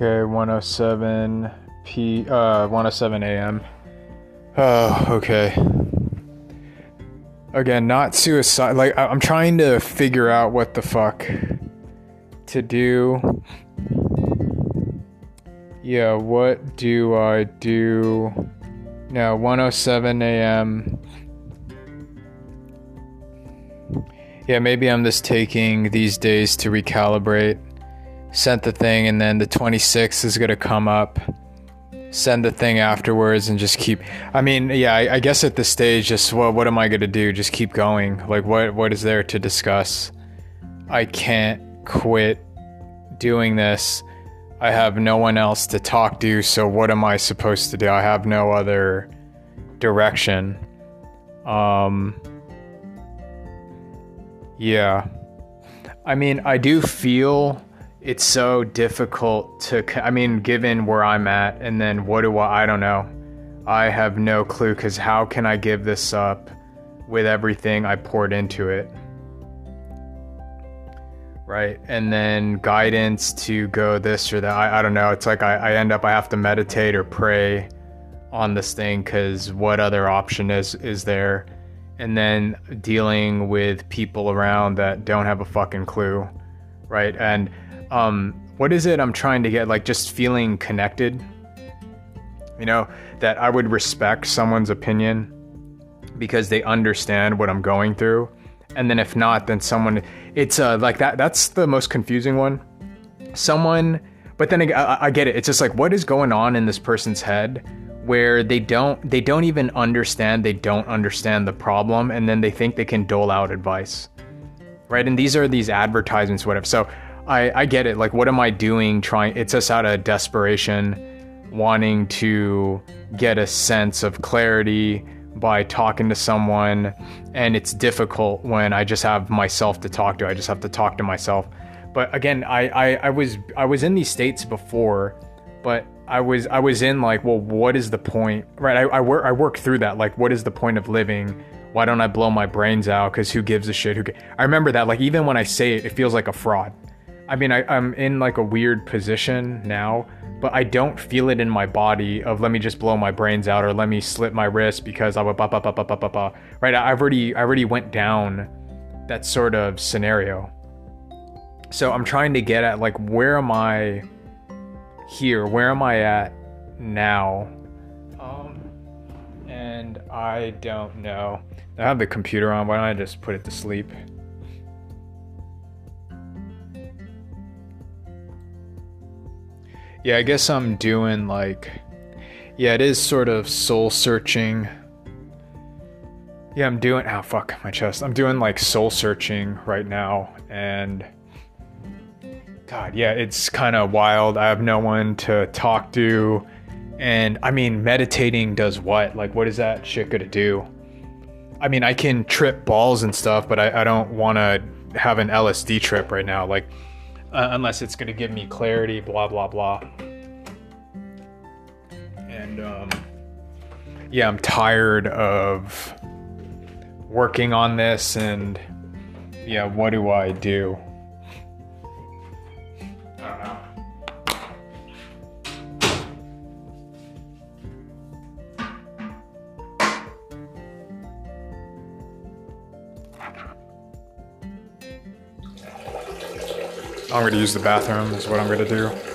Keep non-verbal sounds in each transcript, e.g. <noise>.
Okay, 107 p uh 107 a.m. Oh, okay. Again, not suicide. Like I- I'm trying to figure out what the fuck to do. Yeah, what do I do? No, 107 a.m. Yeah, maybe I'm just taking these days to recalibrate. Sent the thing, and then the 26th is gonna come up. Send the thing afterwards, and just keep. I mean, yeah, I, I guess at this stage, just well, what am I gonna do? Just keep going. Like, what what is there to discuss? I can't quit doing this. I have no one else to talk to, so what am I supposed to do? I have no other direction. Um Yeah. I mean, I do feel it's so difficult to i mean, given where I'm at and then what do I I don't know. I have no clue cuz how can I give this up with everything I poured into it? right and then guidance to go this or that i, I don't know it's like I, I end up i have to meditate or pray on this thing because what other option is is there and then dealing with people around that don't have a fucking clue right and um what is it i'm trying to get like just feeling connected? You know that i would respect someone's opinion because they understand what i'm going through. And then if not then someone it's uh like that that's the most confusing one. Someone but then I, I get it. It's just like what is going on in this person's head where they don't they don't even understand they don't understand the problem and then they think they can dole out advice. Right? And these are these advertisements whatever. So i i get it. Like what am i doing trying it's just out of desperation wanting to get a sense of clarity by talking to someone. And it's difficult when i just have myself to talk to. I just have to talk to myself. But again i i, I was i was in these states before but i was i was in like well what is the point right? I, I work i work through that. Like what is the point of living? Why don't i blow my brains out? Because who gives a shit? Who i remember that. Like even when i say it it feels like a fraud i mean I, i'm in like a weird position now but I don't feel it in my body of let me just blow my brains out or let me slit my wrist because I would ba ba ba ba ba ba ba. Right? I've already I already went down that sort of scenario. So I'm trying to get at like where am I here? Where am I at now? Um and I don't know. I have the computer on, why don't I just put it to sleep? Yeah, I guess I'm doing like, yeah, it is sort of soul searching. Yeah, I'm doing, oh fuck, my chest. I'm doing like soul searching right now. And God, yeah, it's kind of wild. I have no one to talk to. And I mean, meditating does what? Like, what is that shit gonna do? I mean, I can trip balls and stuff, but I, I don't want to have an LSD trip right now. Like, uh, unless it's going to give me clarity, blah, blah, blah. And, um, yeah, I'm tired of working on this, and yeah, what do I do? I'm going to use the bathroom, is what I'm going to do.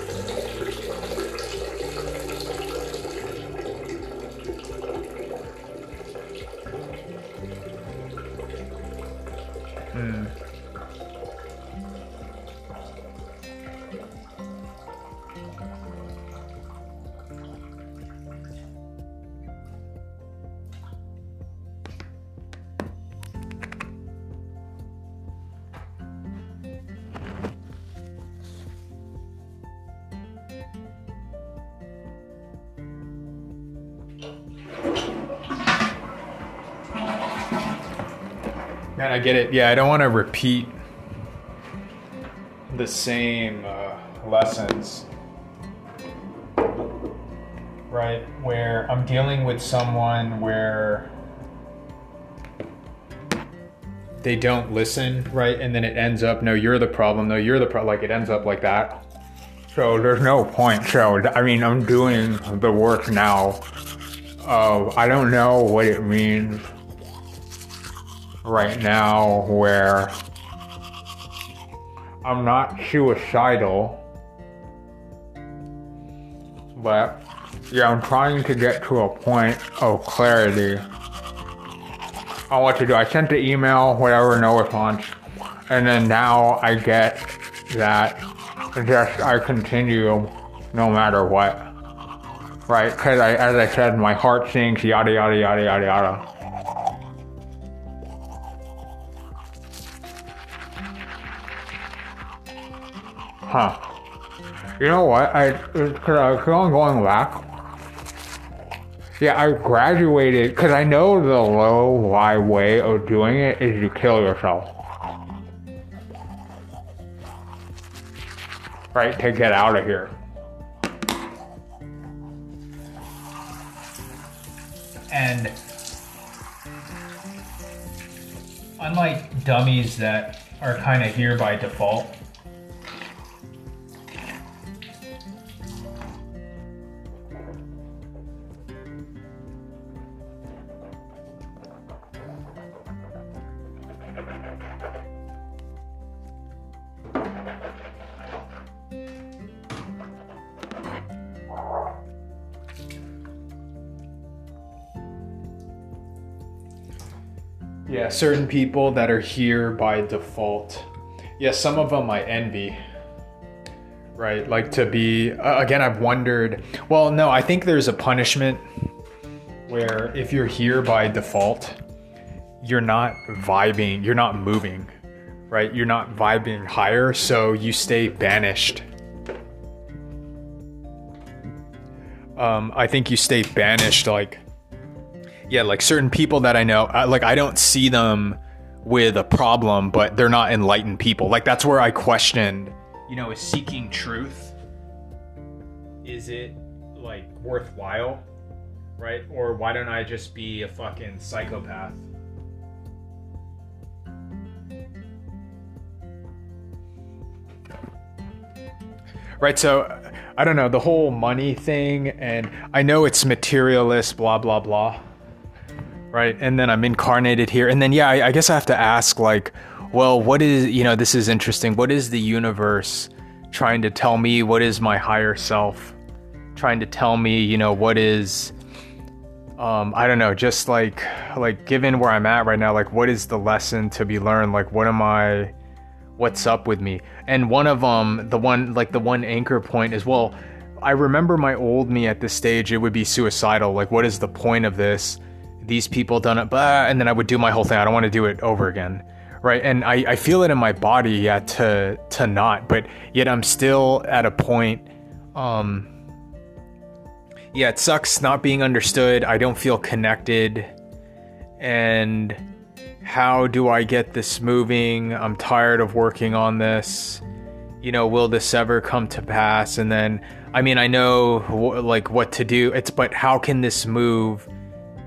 It. Yeah, I don't want to repeat the same uh, lessons. Right? Where I'm dealing with someone where they don't listen, right? And then it ends up, no, you're the problem. No, you're the problem. Like it ends up like that. So there's no point. So, I mean, I'm doing the work now. Uh, I don't know what it means right now where I'm not suicidal, but yeah, I'm trying to get to a point of clarity on what to do. I sent the email, whatever, no response, and then now I get that just I continue no matter what. Right? Because I, as I said, my heart sinks, yada yada yada yada yada. Huh. You know what? I because I keep on going back. Yeah, I graduated because I know the low lie way of doing it is you kill yourself. Right to get out of here. And unlike dummies that are kind of here by default, Yeah, certain people that are here by default. Yeah, some of them I envy. Right? Like to be, uh, again, I've wondered. Well, no, I think there's a punishment where if you're here by default, you're not vibing, you're not moving, right? You're not vibing higher, so you stay banished. Um, I think you stay banished like yeah, like certain people that I know, like I don't see them with a problem, but they're not enlightened people. Like that's where I questioned, you know, is seeking truth is it like worthwhile? Right? Or why don't I just be a fucking psychopath? Right, so I don't know, the whole money thing and I know it's materialist blah blah blah right? And then I'm incarnated here. And then, yeah, I, I guess I have to ask, like, well, what is, you know, this is interesting. What is the universe trying to tell me? What is my higher self trying to tell me? You know, what is, um, I don't know, just like, like, given where I'm at right now, like, what is the lesson to be learned? Like, what am I, what's up with me? And one of them, the one, like, the one anchor point is, well, I remember my old me at this stage, it would be suicidal. Like, what is the point of this? These people done it, blah, and then I would do my whole thing. I don't want to do it over again. Right. And I, I feel it in my body, yeah, to to not, but yet I'm still at a point, um yeah, it sucks not being understood. I don't feel connected. And how do I get this moving? I'm tired of working on this. You know, will this ever come to pass? And then, I mean, I know like what to do. It's, but how can this move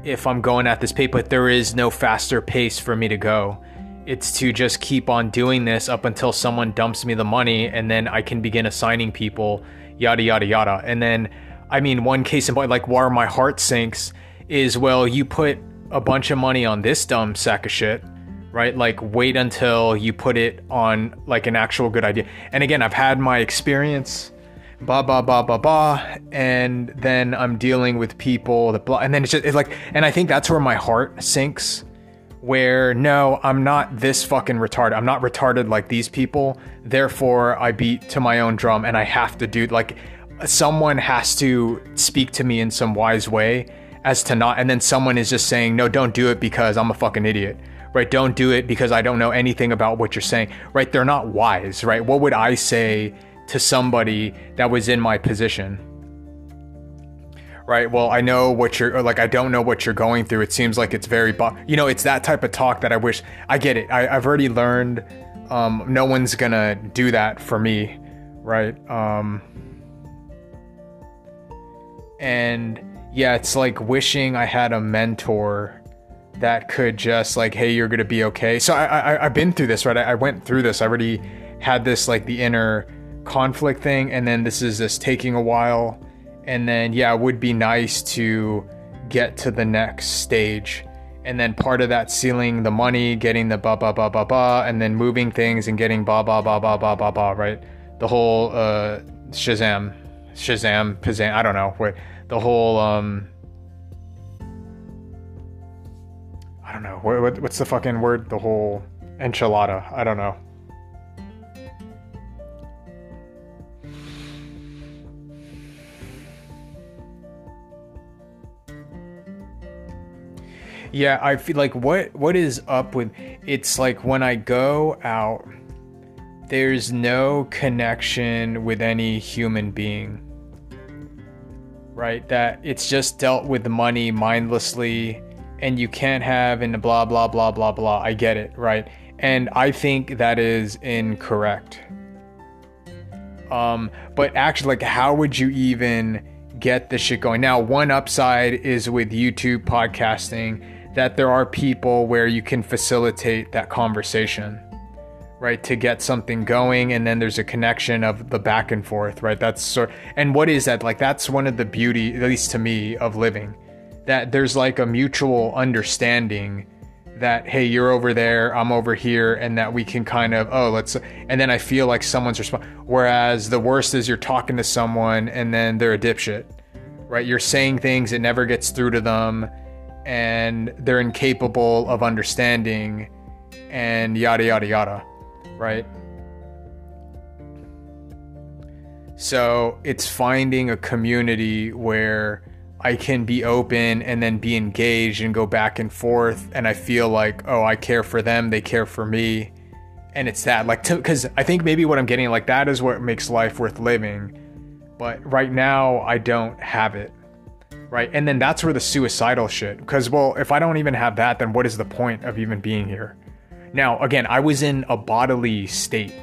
if I'm going at this pace, but there is no faster pace for me to go. It's to just keep on doing this up until someone dumps me the money and then I can begin assigning people, yada, yada, yada. And then, I mean, one case in point, like where my heart sinks is well, you put a bunch of money on this dumb sack of shit, right? Like, wait until you put it on like an actual good idea. And again, I've had my experience blah blah blah blah blah and then i'm dealing with people that blah and then it's just it's like and i think that's where my heart sinks where no i'm not this fucking retarded. I'm not retarded like these people. Therefore i beat to my own drum and i have to do like someone has to speak to me in some wise way as to not and then someone is just saying no don't do it because i'm a fucking idiot. Right? Don't do it because i don't know anything about what you're saying. Right? They're not wise. Right? What would i say to somebody that was in my position. Right. Well, I know what you're like. I don't know what you're going through. It seems like it's very, you know, it's that type of talk that I wish I get it. I, have already learned. Um, no one's gonna do that for me, right? Um, and yeah, it's like wishing I had a mentor that could just like, hey, you're gonna be okay. So I, I I've been through this, right? I, I went through this. I already had this like the inner conflict thing and then this is just taking a while and then yeah it would be nice to get to the next stage and then part of that sealing the money getting the ba ba ba ba ba and then moving things and getting ba ba ba ba ba ba ba right the whole uh shazam shazam pazam i don't know what the whole um i don't know what, what, what's the fucking word the whole enchilada i don't know Yeah, I feel like what what is up with it's like when I go out there's no connection with any human being. Right? That it's just dealt with money mindlessly and you can't have and blah blah blah blah blah. I get it, right? And I think that is incorrect. Um, but actually like how would you even get this shit going? Now, one upside is with YouTube podcasting that there are people where you can facilitate that conversation right to get something going and then there's a connection of the back and forth right? That's sort and what is that? Like that's one of the beauty at least to me of living that there's like a mutual understanding that hey you're over there i'm over here and that we can kind of oh let's and then i feel like someone's respond whereas the worst is you're talking to someone and then they're a dipshit right? You're saying things it never gets through to them and they're incapable of understanding and yada yada yada right? So it's finding a community where I can be open and then be engaged and go back and forth and I feel like oh I care for them they care for me. And it's that like because I think maybe what I'm getting like that is what makes life worth living. But right now I don't have it right? And then that's where the suicidal shit, because, well, if I don't even have that, then what is the point of even being here? Now, again, I was in a bodily state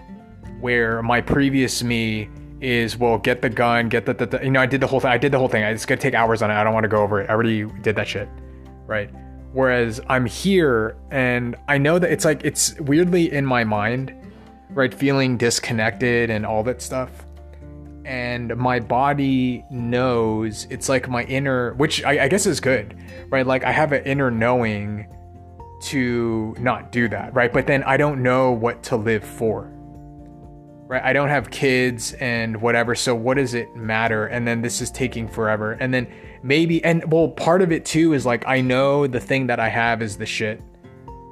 where my previous me is, well, get the gun, get the, the, the you know, I did the whole thing. I did the whole thing. It's gonna take hours on it. I don't want to go over it. I already did that shit, right? Whereas I'm here and I know that it's like, it's weirdly in my mind, right? Feeling disconnected and all that stuff and my body knows it's like my inner which I, I, guess is good right? Like i have an inner knowing to not do that right? But then i don't know what to live for right? I don't have kids and whatever so what does it matter? And then this is taking forever. And then maybe and well part of it too is like i know the thing that i have is the shit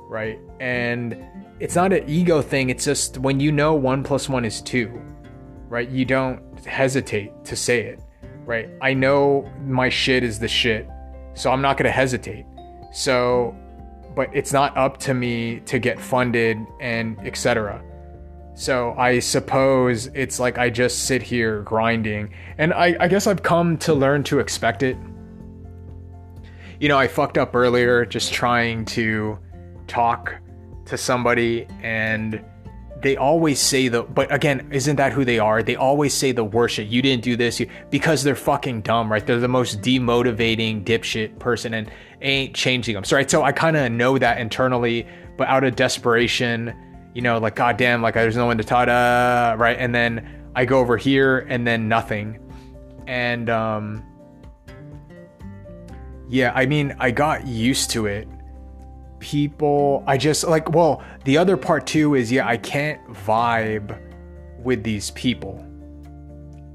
right? And it's not an ego thing it's just when you know one plus one is two right you don't hesitate to say it, right? I know my shit is the shit, so I'm not going to hesitate. So, but it's not up to me to get funded and etc. So I suppose it's like I just sit here grinding, and I, I guess I've come to learn to expect it. You know, I fucked up earlier just trying to talk to somebody and they always say the but again isn't that who they are? They always say the worst shit you didn't do this you, because they're fucking dumb right? They're the most demotivating dipshit person and ain't changing them so right so i kind of know that internally but out of desperation you know like goddamn like there's no one to to right? And then i go over here and then nothing. And um yeah i mean i got used to it people. I just like well the other part too is yeah I can't vibe with these people.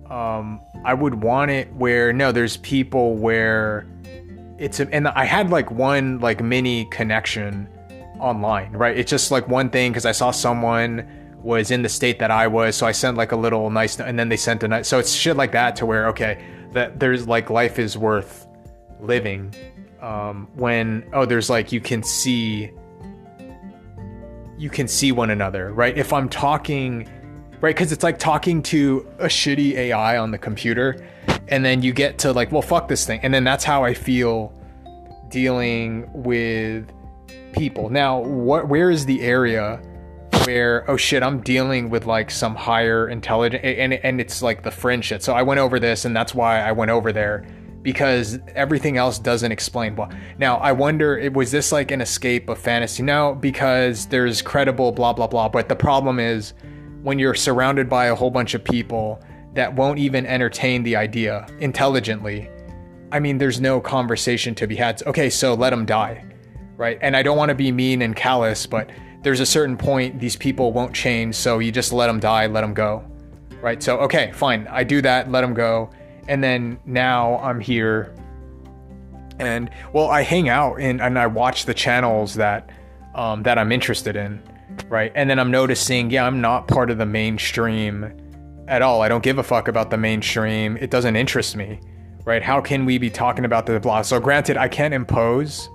Um I would want it where no there's people where it's a, and I had like one like mini connection online right? It's just like one thing because I saw someone was in the state that I was so I sent like a little nice and then they sent a nice so it's shit like that to where okay that there's like life is worth living um, when oh there's like you can see you can see one another right? If i'm talking right? Because it's like talking to a shitty ai on the computer and then you get to like well fuck this thing. And then that's how i feel dealing with people. Now what where is the area where oh shit i'm dealing with like some higher intelligence and and it's like the fringe shit so i went over this and that's why i went over there because everything else doesn't explain well. Now, I wonder, was this like an escape of fantasy? No, because there's credible blah, blah, blah. But the problem is when you're surrounded by a whole bunch of people that won't even entertain the idea intelligently. I mean, there's no conversation to be had. Okay, so let them die, right? And I don't want to be mean and callous, but there's a certain point these people won't change, so you just let them die, let them go, right? So, okay, fine, I do that, let them go. And then now I'm here and well, I hang out and, and I watch the channels that um, that I'm interested in, right? And then I'm noticing, yeah, I'm not part of the mainstream at all. I don't give a fuck about the mainstream. It doesn't interest me, right? How can we be talking about the blah? So, granted, I can't impose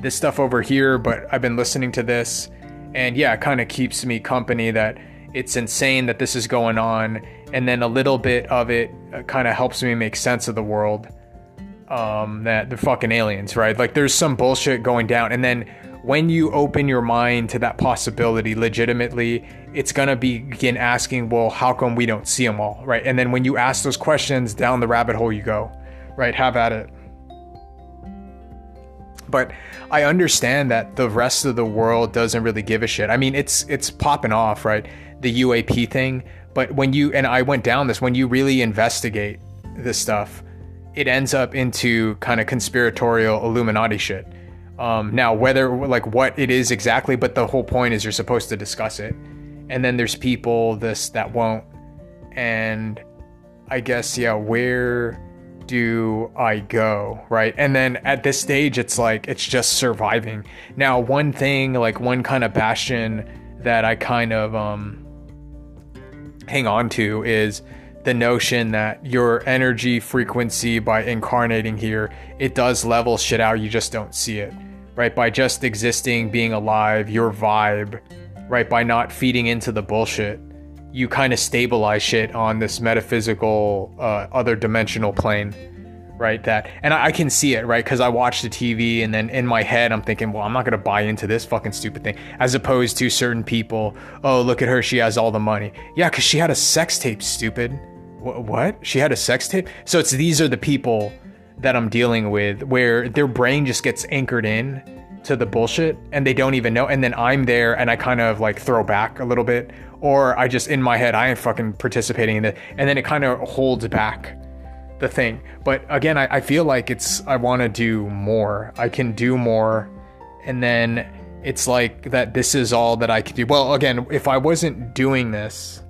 this stuff over here, but I've been listening to this, and yeah, it kind of keeps me company that it's insane that this is going on, and then a little bit of it uh, kind of helps me make sense of the world. Um, that they're fucking aliens, right? Like there's some bullshit going down, and then when you open your mind to that possibility legitimately, it's gonna begin asking, well, how come we don't see them all, right? And then when you ask those questions, down the rabbit hole you go, right? Have at it. But I understand that the rest of the world doesn't really give a shit. I mean, it's it's popping off, right? The UAP thing. But when you and I went down this, when you really investigate this stuff, it ends up into kind of conspiratorial Illuminati shit um, now, whether like what it is exactly, but the whole point is you're supposed to discuss it. And then there's people this that won't. And I guess yeah, where do I go, right? And then at this stage, it's like it's just surviving. Now, one thing, like one kind of bastion that I kind of um, hang on to is the notion that your energy frequency by incarnating here it does level shit out you just don't see it right? By just existing, being alive, your vibe, right? By not feeding into the bullshit, you kind of stabilize shit on this metaphysical, uh, other dimensional plane, right? That, and I, can see it, right? Because I watch the TV and then in my head, I'm thinking, well, I'm not going to buy into this fucking stupid thing. As opposed to certain people, oh, look at her, she has all the money. Yeah, because she had a sex tape, stupid. Wh- what? She had a sex tape? So it's these are the people that I'm dealing with where their brain just gets anchored in to the bullshit and they don't even know. And then I'm there and I kind of like throw back a little bit, or I just in my head, I am fucking participating in it. And then it kind of holds back the thing. But again, I, I feel like it's, I want to do more. I can do more. And then it's like that this is all that I could do. Well, again, if I wasn't doing this,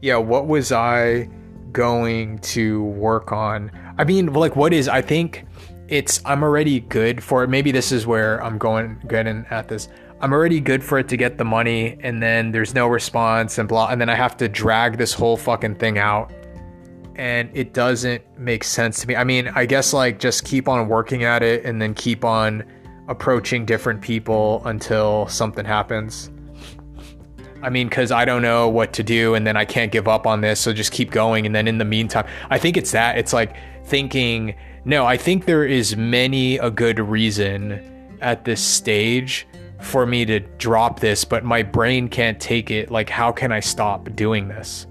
yeah, what was I going to work on? I mean, like, what is, I think it's, I'm already good for it. Maybe this is where I'm going, getting at this. I'm already good for it to get the money, and then there's no response and blah, and then I have to drag this whole fucking thing out. And it doesn't make sense to me. I mean, I guess like just keep on working at it and then keep on approaching different people until something happens. I mean, because I don't know what to do and then I can't give up on this. So just keep going. And then in the meantime, I think it's that. It's like thinking, no, I think there is many a good reason at this stage for me to drop this, but my brain can't take it. Like, how can I stop doing this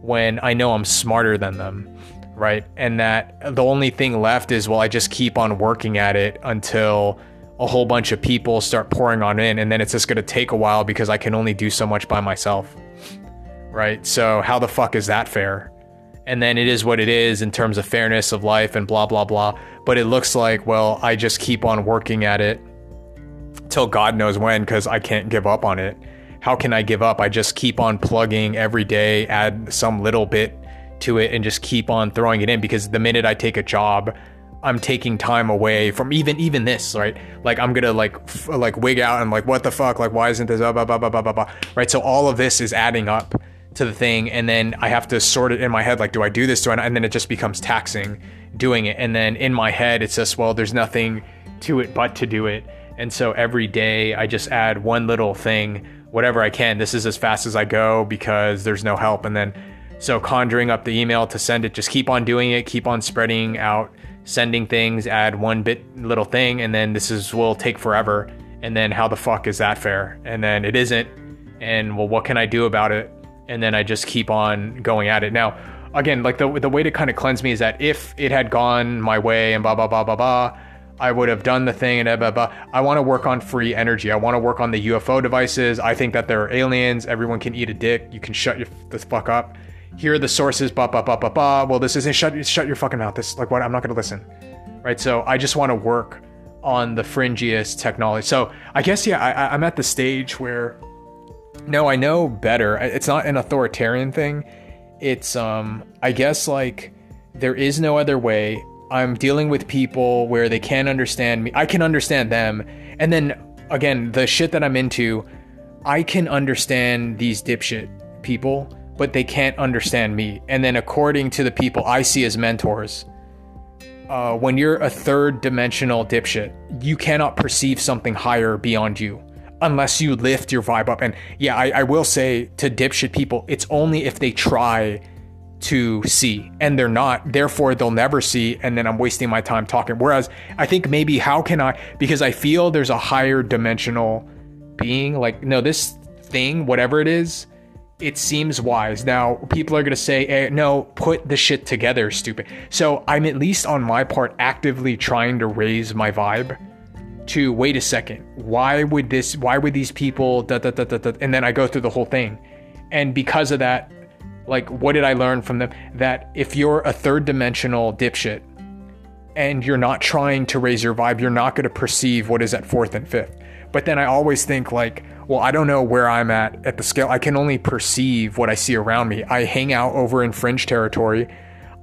when I know I'm smarter than them? Right. And that the only thing left is, well, I just keep on working at it until a whole bunch of people start pouring on in. And then it's just going to take a while because I can only do so much by myself. Right. So, how the fuck is that fair? and then it is what it is in terms of fairness of life and blah blah blah but it looks like well i just keep on working at it till god knows when because i can't give up on it how can i give up? I just keep on plugging every day add some little bit to it and just keep on throwing it in because the minute i take a job i'm taking time away from even even this right? Like i'm gonna like f- like wig out and like what the fuck? Like why isn't this blah blah blah blah blah blah right? So all of this is adding up to the thing and then I have to sort it in my head like do I do this? Do I and then it just becomes taxing doing it. And then in my head it's just well there's nothing to it but to do it. And so every day I just add one little thing whatever I can this is as fast as I go because there's no help. And then so conjuring up the email to send it just keep on doing it keep on spreading out sending things add one bit little thing and then this is will take forever. And then how the fuck is that fair? And then it isn't. And well what can I do about it? And then I just keep on going at it. Now, again, like the the way to kind of cleanse me is that if it had gone my way and blah blah blah blah blah, I would have done the thing and blah, blah, blah. I want to work on free energy. I want to work on the UFO devices. I think that there are aliens. Everyone can eat a dick. You can shut your the fuck up. Here are the sources. Blah blah blah blah blah. Well, this isn't shut. Shut your fucking mouth. This like what? I'm not gonna listen. Right. So I just want to work on the fringiest technology. So I guess yeah, I, I'm at the stage where no, I know better. It's not an authoritarian thing. It's um, I guess like there is no other way. I'm dealing with people where they can't understand me. I can understand them. And then again, the shit that I'm into, I can understand these dipshit people, but they can't understand me. And then according to the people I see as mentors, uh, when you're a third dimensional dipshit, you cannot perceive something higher beyond you unless you lift your vibe up. And yeah, I, I will say to dipshit people, it's only if they try to see and they're not therefore they'll never see and then i'm wasting my time talking. Whereas i think maybe how can i because i feel there's a higher dimensional being like no this thing whatever it is it seems wise. Now people are going to say eh, no put the shit together stupid. So i'm at least on my part actively trying to raise my vibe to wait a second why would this why would these people da, da, da, da, da, and then i go through the whole thing. And because of that like what did I learn from them? That if you're a third dimensional dipshit and you're not trying to raise your vibe, you're not going to perceive what is at fourth and fifth. But then I always think like, well, I don't know where I'm at at the scale. I can only perceive what I see around me. I hang out over in fringe territory.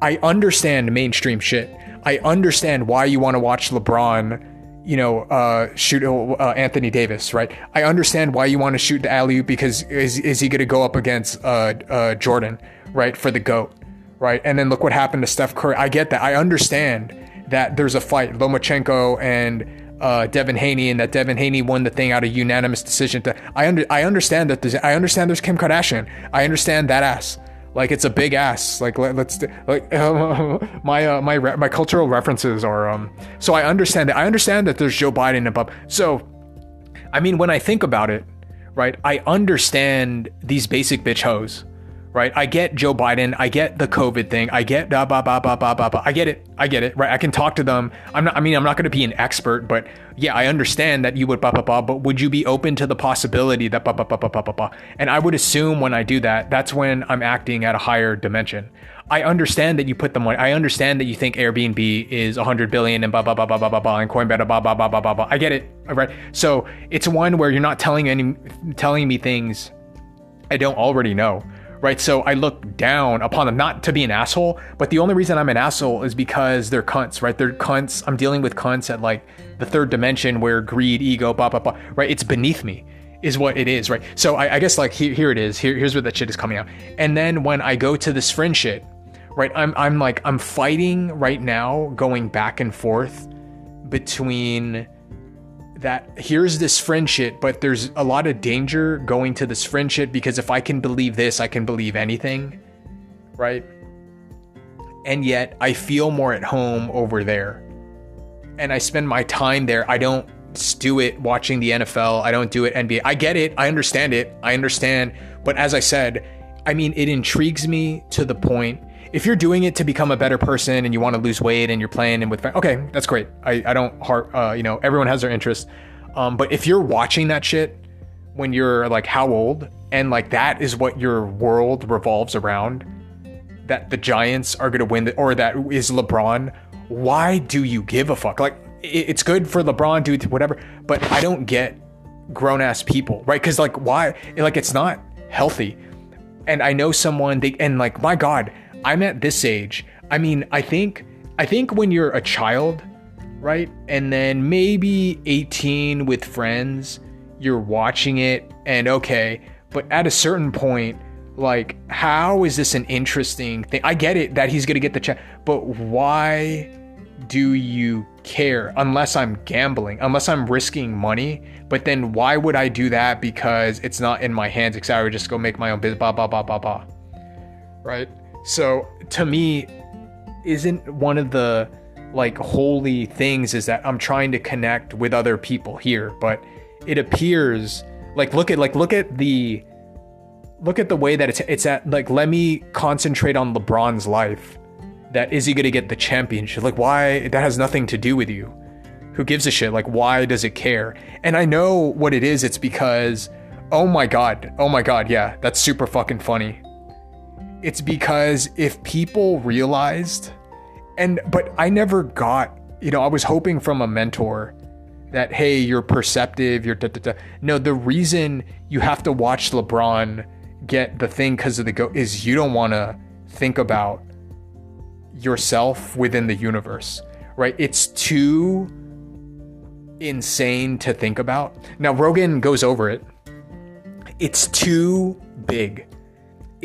I understand mainstream shit. I understand why you want to watch LeBron you know, uh, shoot uh, Anthony Davis, right? I understand why you want to shoot the alley because is, is he going to go up against uh, uh, Jordan, right, for the GOAT, right? And then look what happened to Steph Curry. I get that. I understand that there's a fight, Lomachenko and uh, Devin Haney, and that Devin Haney won the thing out of unanimous decision. To I under I understand that there's I understand there's Kim Kardashian. I understand that ass. Like it's a big ass. Like let, us like uh, <laughs> my uh, my my cultural references are um. So I understand that. I understand that there's Joe Biden Bob. So, I mean, when I think about it, right? I understand these basic bitch hoes right? I get Joe Biden, I get the COVID thing, I get blah blah blah blah blah blah blah. I get it, I get it, right? I can talk to them. I'm not. I mean, I'm not going to be an expert, but yeah, I understand that you would blah blah blah. But would you be open to the possibility that blah blah blah blah blah blah blah? And I would assume when I do that, that's when I'm acting at a higher dimension. I understand that you put the money. I understand that you think Airbnb is 100 billion and blah blah blah blah blah blah blah and Coinbase blah blah blah blah blah blah. I get it, right? So it's one where you're not telling any telling me things I don't already know right? So I look down upon them, not to be an asshole, but the only reason I'm an asshole is because they're cunts, right? They're cunts. I'm dealing with cunts at like the third dimension where greed, ego, blah, blah, blah, right? It's beneath me is what it is, right? So I, I guess like here, here it is. Here, here's where that shit is coming out. And then when I go to this friend shit, right? I'm, I'm like, I'm fighting right now, going back and forth between that here's this friendship, but there's a lot of danger going to this friendship because if I can believe this, I can believe anything, right? And yet I feel more at home over there. And I spend my time there. I don't do it watching the NFL. I don't do it NBA. I get it. I understand it. I understand. But as I said, I mean, it intrigues me to the point if you're doing it to become a better person and you want to lose weight and you're playing and with okay, that's great. I, I don't heart uh, you know everyone has their interests, um, but if you're watching that shit when you're like how old and like that is what your world revolves around, that the Giants are gonna win the, or that is LeBron. Why do you give a fuck? Like it, it's good for LeBron, dude, whatever, but I don't get grown ass people, right? Because like why? Like it's not healthy. And I know someone they and like my God I'm at this age. I mean, I think I think when you're a child, right? And then maybe 18 with friends, you're watching it and okay, but at a certain point, like how is this an interesting thing? I get it that he's going to get the check, but why do you care unless I'm gambling, unless I'm risking money? But then why would I do that because it's not in my hands? Because I would just go make my own business, blah, blah, blah, blah, blah. Right? So to me, isn't one of the like holy things is that I'm trying to connect with other people here, but it appears like look at like look at the look at the way that it's it's at like let me concentrate on LeBron's life. That is he to get the championship? Like why that has nothing to do with you. Who gives a shit? Like, why does it care? And I know what it is. It's because, oh my God, oh my God, yeah, that's super fucking funny. It's because if people realized, and, but I never got, you know, I was hoping from a mentor that, hey, you're perceptive, you're da da da. No, the reason you have to watch LeBron get the thing because of the go is you don't want to think about yourself within the universe, right? It's too insane to think about. Now, Rogan goes over it. It's too big,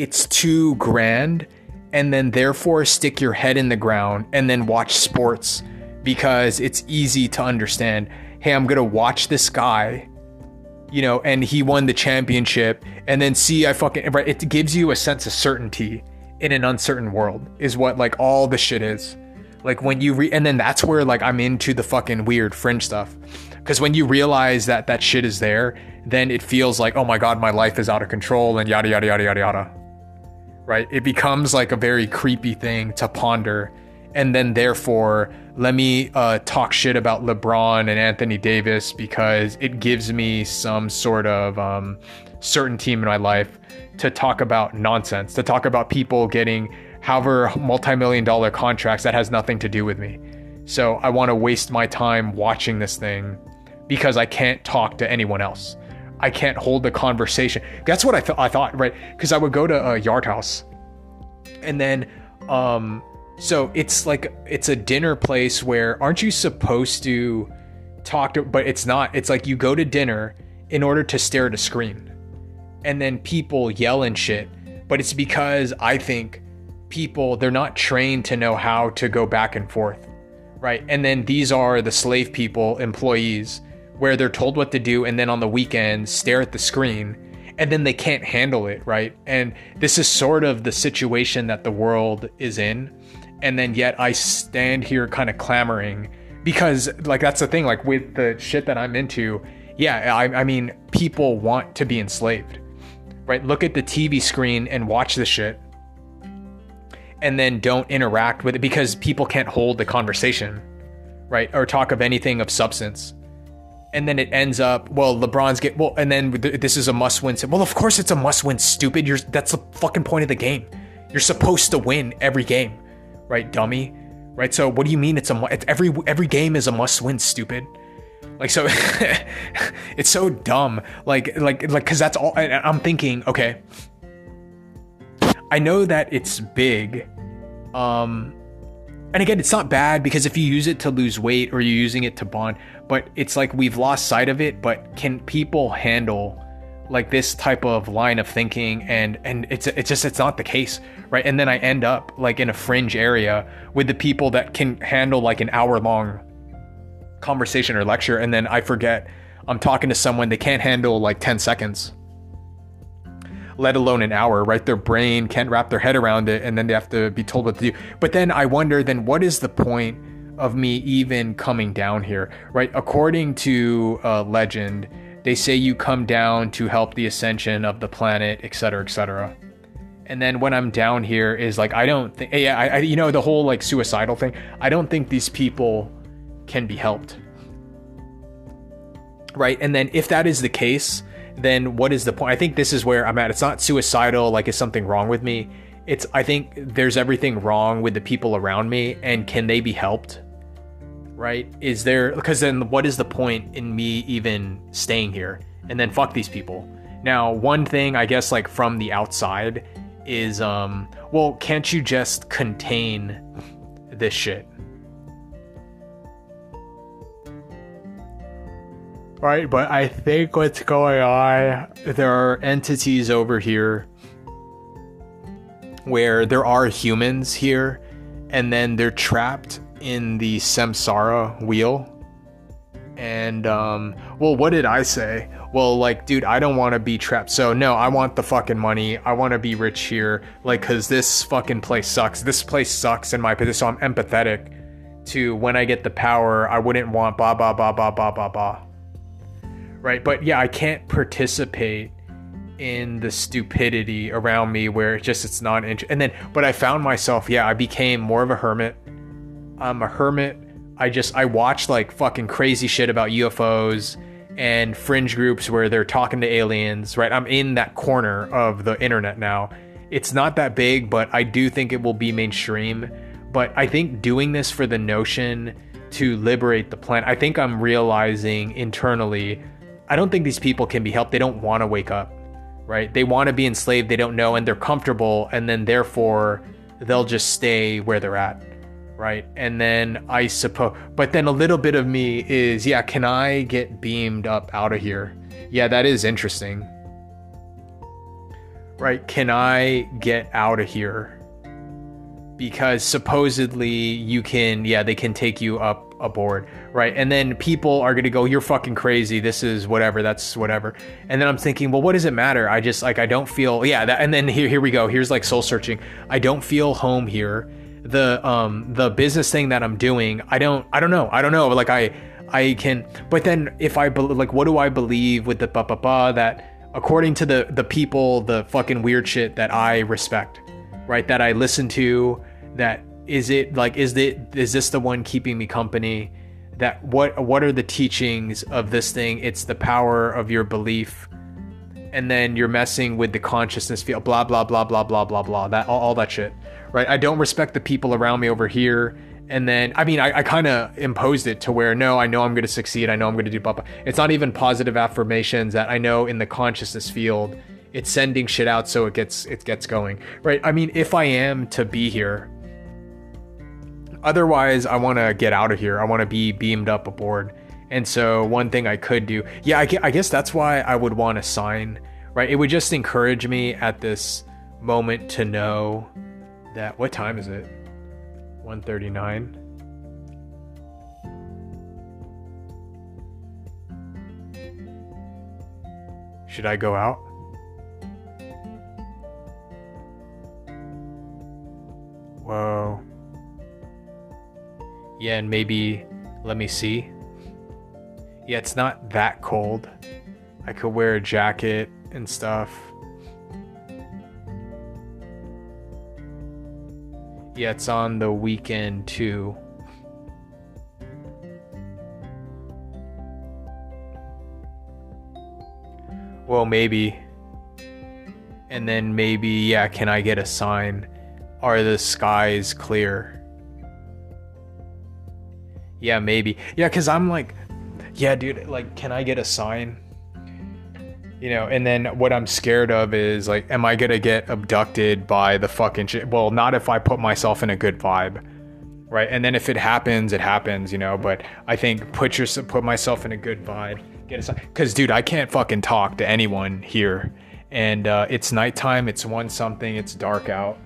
it's too grand, and then therefore stick your head in the ground and then watch sports because it's easy to understand. Hey, I'm gonna watch this guy, you know, and he won the championship, and then see, I fucking, right? It gives you a sense of certainty in an uncertain world, is what like all the shit is. Like when you re, and then that's where like I'm into the fucking weird fringe stuff. Because when you realize that that shit is there, then it feels like, oh my god, my life is out of control and yada yada yada yada yada. Right? It becomes like a very creepy thing to ponder. And then therefore, let me uh, talk shit about LeBron and Anthony Davis because it gives me some sort of um, certain team in my life to talk about nonsense, to talk about people getting however multi-million dollar contracts that has nothing to do with me. So I want to waste my time watching this thing because I can't talk to anyone else. I can't hold the conversation. That's what I thought. I thought right because I would go to a yard house, and then um, so it's like it's a dinner place where aren't you supposed to talk to? But it's not. It's like you go to dinner in order to stare at a screen, and then people yell and shit. But it's because I think people they're not trained to know how to go back and forth right and then these are the slave people employees where they're told what to do and then on the weekend stare at the screen and then they can't handle it right and this is sort of the situation that the world is in and then yet i stand here kind of clamoring because like that's the thing like with the shit that i'm into yeah I, I mean people want to be enslaved right look at the tv screen and watch the shit and then don't interact with it because people can't hold the conversation, right? Or talk of anything of substance. And then it ends up, well, LeBron's get well, and then this is a must-win. Well, of course it's a must-win. Stupid. You're that's the fucking point of the game. You're supposed to win every game, right, dummy? Right. So what do you mean it's a it's every every game is a must-win? Stupid. Like so, <laughs> it's so dumb. Like like like because that's all. I'm thinking. Okay, I know that it's big. Um, and again, it's not bad because if you use it to lose weight or you're using it to bond, but it's like we've lost sight of it. But can people handle like this type of line of thinking? And and it's it's just it's not the case, right? And then I end up like in a fringe area with the people that can handle like an hour long conversation or lecture, and then I forget I'm talking to someone they can't handle like 10 seconds let alone an hour, right? Their brain can't wrap their head around it and then they have to be told what to do. But then I wonder then what is the point of me even coming down here, right? According to uh, legend, they say you come down to help the ascension of the planet, etc., etc. And then when I'm down here is like I don't think, yeah, I, I, you know, the whole like suicidal thing. I don't think these people can be helped, right? And then if that is the case, then what is the point? I think this is where I'm at. It's not suicidal, like is something wrong with me. It's I think there's everything wrong with the people around me, and can they be helped? Right? Is there because then what is the point in me even staying here? And then fuck these people. Now, one thing I guess like from the outside is um well, can't you just contain this shit? Right? But I think what's going on, there are entities over here where there are humans here, and then they're trapped in the samsara wheel. And, um, well, what did I say? Well, like, dude, I don't want to be trapped. So, no, I want the fucking money. I want to be rich here. Like, cause this fucking place sucks. This place sucks in my position. So, I'm empathetic to when I get the power, I wouldn't want ba ba ba ba ba ba ba right? But yeah, I can't participate in the stupidity around me where it just it's not interesting. And then, but I found myself, yeah, I became more of a hermit. I'm a hermit. I just I watch like fucking crazy shit about UFOs and fringe groups where they're talking to aliens, right? I'm in that corner of the internet now. It's not that big, but I do think it will be mainstream. But I think doing this for the notion to liberate the planet, I think I'm realizing internally, I don't think these people can be helped. They don't want to wake up, right? They want to be enslaved, they don't know, and they're comfortable, and then therefore they'll just stay where they're at right? And then I suppose, but then a little bit of me is, yeah, can I get beamed up out of here? Yeah, that is interesting. Right? Can I get out of here? Because supposedly you can, yeah, they can take you up aboard, right? And then people are going to go, you're fucking crazy. This is whatever. That's whatever. And then I'm thinking, well, what does it matter? I just like, I don't feel, yeah. That, and then here, here we go. Here's like soul searching. I don't feel home here the um the business thing that I'm doing, I don't I don't know. I don't know. Like I I can but then if I be, like what do I believe with the ba ba ba that according to the the people, the fucking weird shit that I respect, right? That I listen to, that is it like is it is this the one keeping me company? That what what are the teachings of this thing? It's the power of your belief and then you're messing with the consciousness field blah blah blah blah blah blah blah that all, all that shit right? I don't respect the people around me over here. And then, I mean, I, I kind of imposed it to where, no, I know I'm going to succeed. I know I'm going to do blah, blah. It's not even positive affirmations that I know in the consciousness field. It's sending shit out so it gets it gets going, right? I mean, if I am to be here, otherwise, I want to get out of here. I want to be beamed up aboard. And so, one thing I could do, yeah, I, guess that's why I would want to sign, right? It would just encourage me at this moment to know that what time is it 139 should i go out whoa yeah and maybe let me see yeah it's not that cold i could wear a jacket and stuff Yeah, it's on the weekend too. Well, maybe. And then maybe, yeah, can I get a sign? Are the skies clear? Yeah, maybe. Yeah, because I'm like, yeah, dude, like, can I get a sign? you know and then what i'm scared of is like am i gonna get abducted by the fucking shit well not if i put myself in a good vibe right and then if it happens it happens you know but i think put your put myself in a good vibe get a sign, because dude i can't fucking talk to anyone here and uh, it's nighttime it's one something it's dark out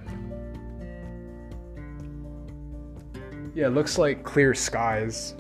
yeah it looks like clear skies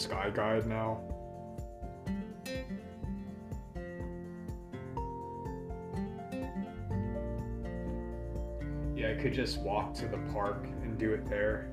sky guide now. Yeah, I could just walk to the park and do it there.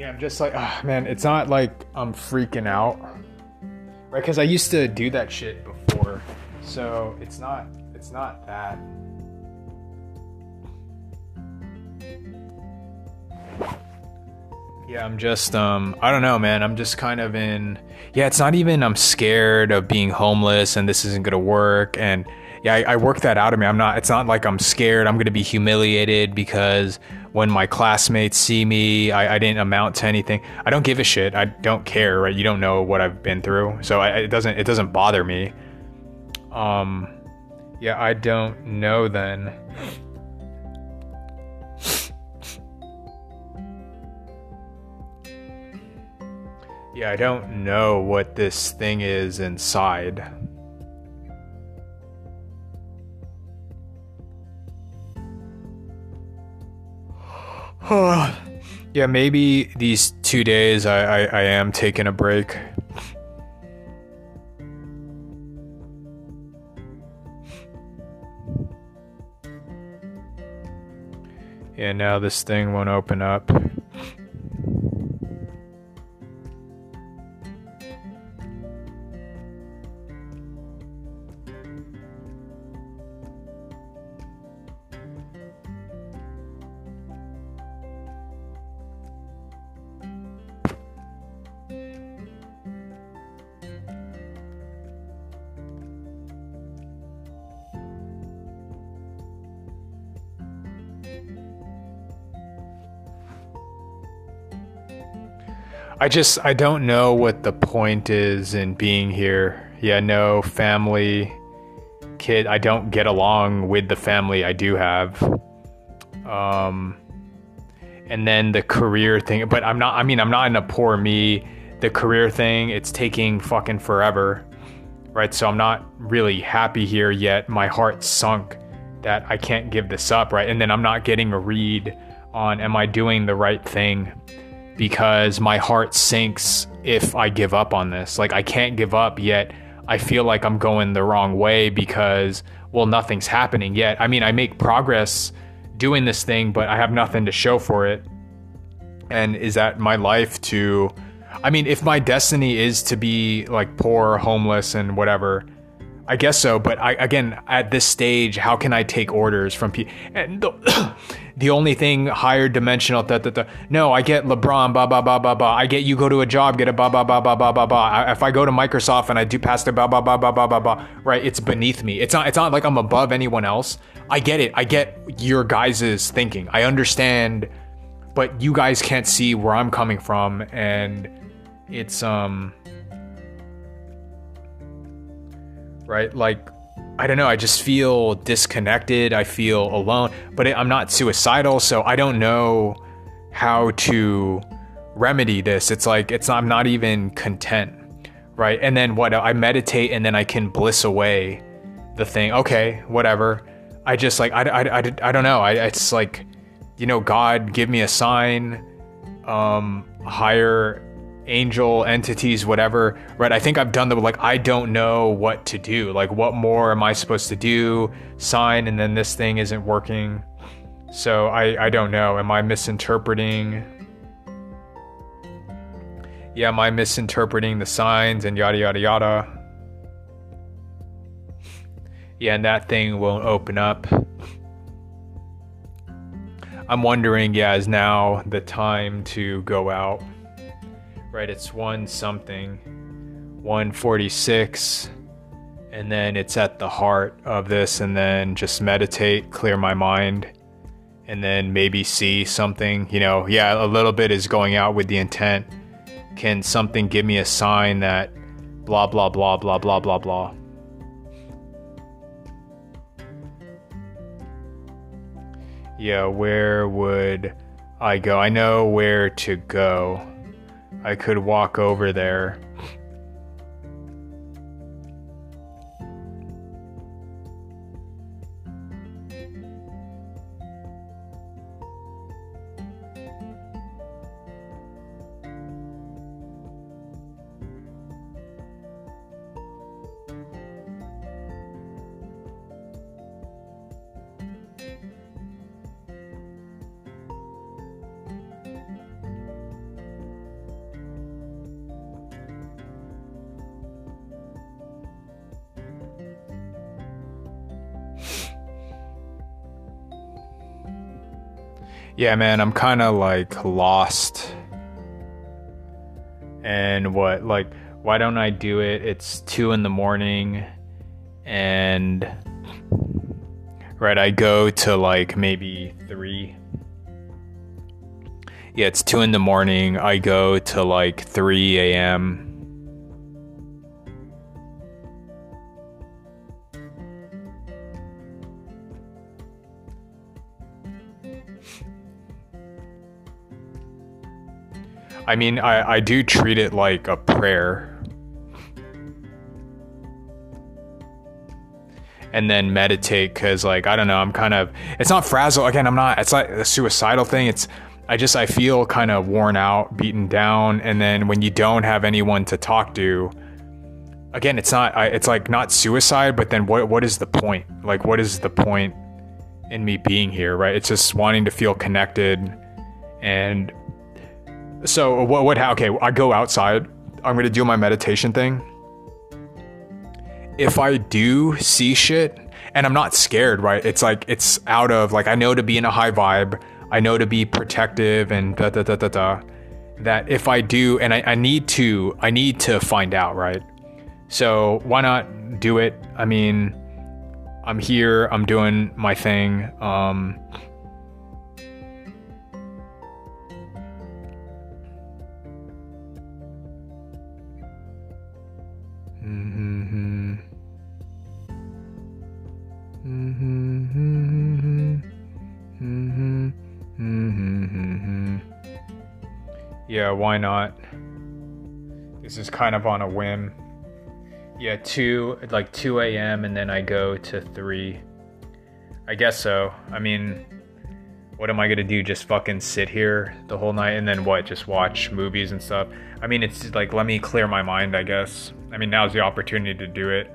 Yeah, I'm just like, oh, man, it's not like I'm freaking out, right? Because I used to do that shit before, so it's not, it's not that. Yeah, I'm just um I don't know, man. I'm just kind of in Yeah, it's not even I'm scared of being homeless and this isn't going to work and yeah, I, I work that out of me. I'm not it's not like I'm scared I'm going to be humiliated because when my classmates see me, I, I didn't amount to anything. I don't give a shit. I don't care, right? You don't know what I've been through. So I, it doesn't it doesn't bother me. Um yeah, I don't know then. Yeah, I don't know what this thing is inside. <sighs> yeah, maybe these two days I, I, I am taking a break. Yeah, now this thing won't open up. I just I don't know what the point is in being here. Yeah, no family, kid. I don't get along with the family I do have. Um, and then the career thing. But I'm not. I mean, I'm not in a poor me. The career thing. It's taking fucking forever, right? So I'm not really happy here yet. My heart sunk that I can't give this up, right? And then I'm not getting a read on am I doing the right thing because my heart sinks if I give up on this. Like I can't give up yet. I feel like I'm going the wrong way because well nothing's happening yet. I mean, I make progress doing this thing, but I have nothing to show for it. And is that my life to I mean, if my destiny is to be like poor, homeless and whatever, I guess so, but I again at this stage, how can I take orders from people? And the, the only thing higher dimensional, da, da, no, I get LeBron, blah blah blah blah blah. I get you go to a job, get a blah blah blah blah blah blah blah. If I go to Microsoft and I do pass the blah blah blah blah blah blah blah, right? It's beneath me. It's not. It's not like I'm above anyone else. I get it. I get your guys' thinking. I understand, but you guys can't see where I'm coming from, and it's um right? Like, I don't know. I just feel disconnected. I feel alone, but I'm not suicidal, so I don't know how to remedy this. It's like it's I'm not even content, right? And then what? I meditate, and then I can bliss away the thing. Okay, whatever. I just like I, I, I, I don't know. I it's like you know God give me a sign, um, higher angel entities whatever right? I think i've done the like i don't know what to do. Like what more am i supposed to do? Sign and then this thing isn't working. So i i don't know. Am i misinterpreting? Yeah am i misinterpreting the signs and yada yada yada? Yeah and that thing won't open up. I'm wondering yeah is now the time to go out right? It's one something, 146, and then it's at the heart of this, and then just meditate, clear my mind, and then maybe see something. You know, yeah, a little bit is going out with the intent. Can something give me a sign that blah, blah, blah, blah, blah, blah, blah? Yeah, where would I go? I know where to go. I could walk over there Yeah, man, I'm kind of like lost And what, like, why don't I do it? It's two in the morning, and right, I go to like maybe three. Yeah, it's two in the morning. I go to like 3 a.m. I mean, I, I do treat it like a prayer. And then meditate because, like, I don't know, I'm kind of, it's not frazzle. Again, I'm not, it's like a suicidal thing. It's, I just, I feel kind of worn out, beaten down. And then when you don't have anyone to talk to, again, it's not, I, it's like not suicide, but then what, what is the point? Like, what is the point in me being here, right? It's just wanting to feel connected and so what what okay i go outside. I'm gonna do my meditation thing. If i do see shit and i'm not scared right? It's like it's out of like i know to be in a high vibe. I know to be protective and da da da da da. That if i do and I, I need to i need to find out right? So why not do it? I mean i'm here i'm doing my thing. Um Yeah, why not? This is kind of on a whim. Yeah, 2, like 2 a.m., and then I go to 3. I guess so. I mean, what am I gonna do? Just fucking sit here the whole night and then what? Just watch movies and stuff? I mean, it's like, let me clear my mind, I guess. I mean, now's the opportunity to do it.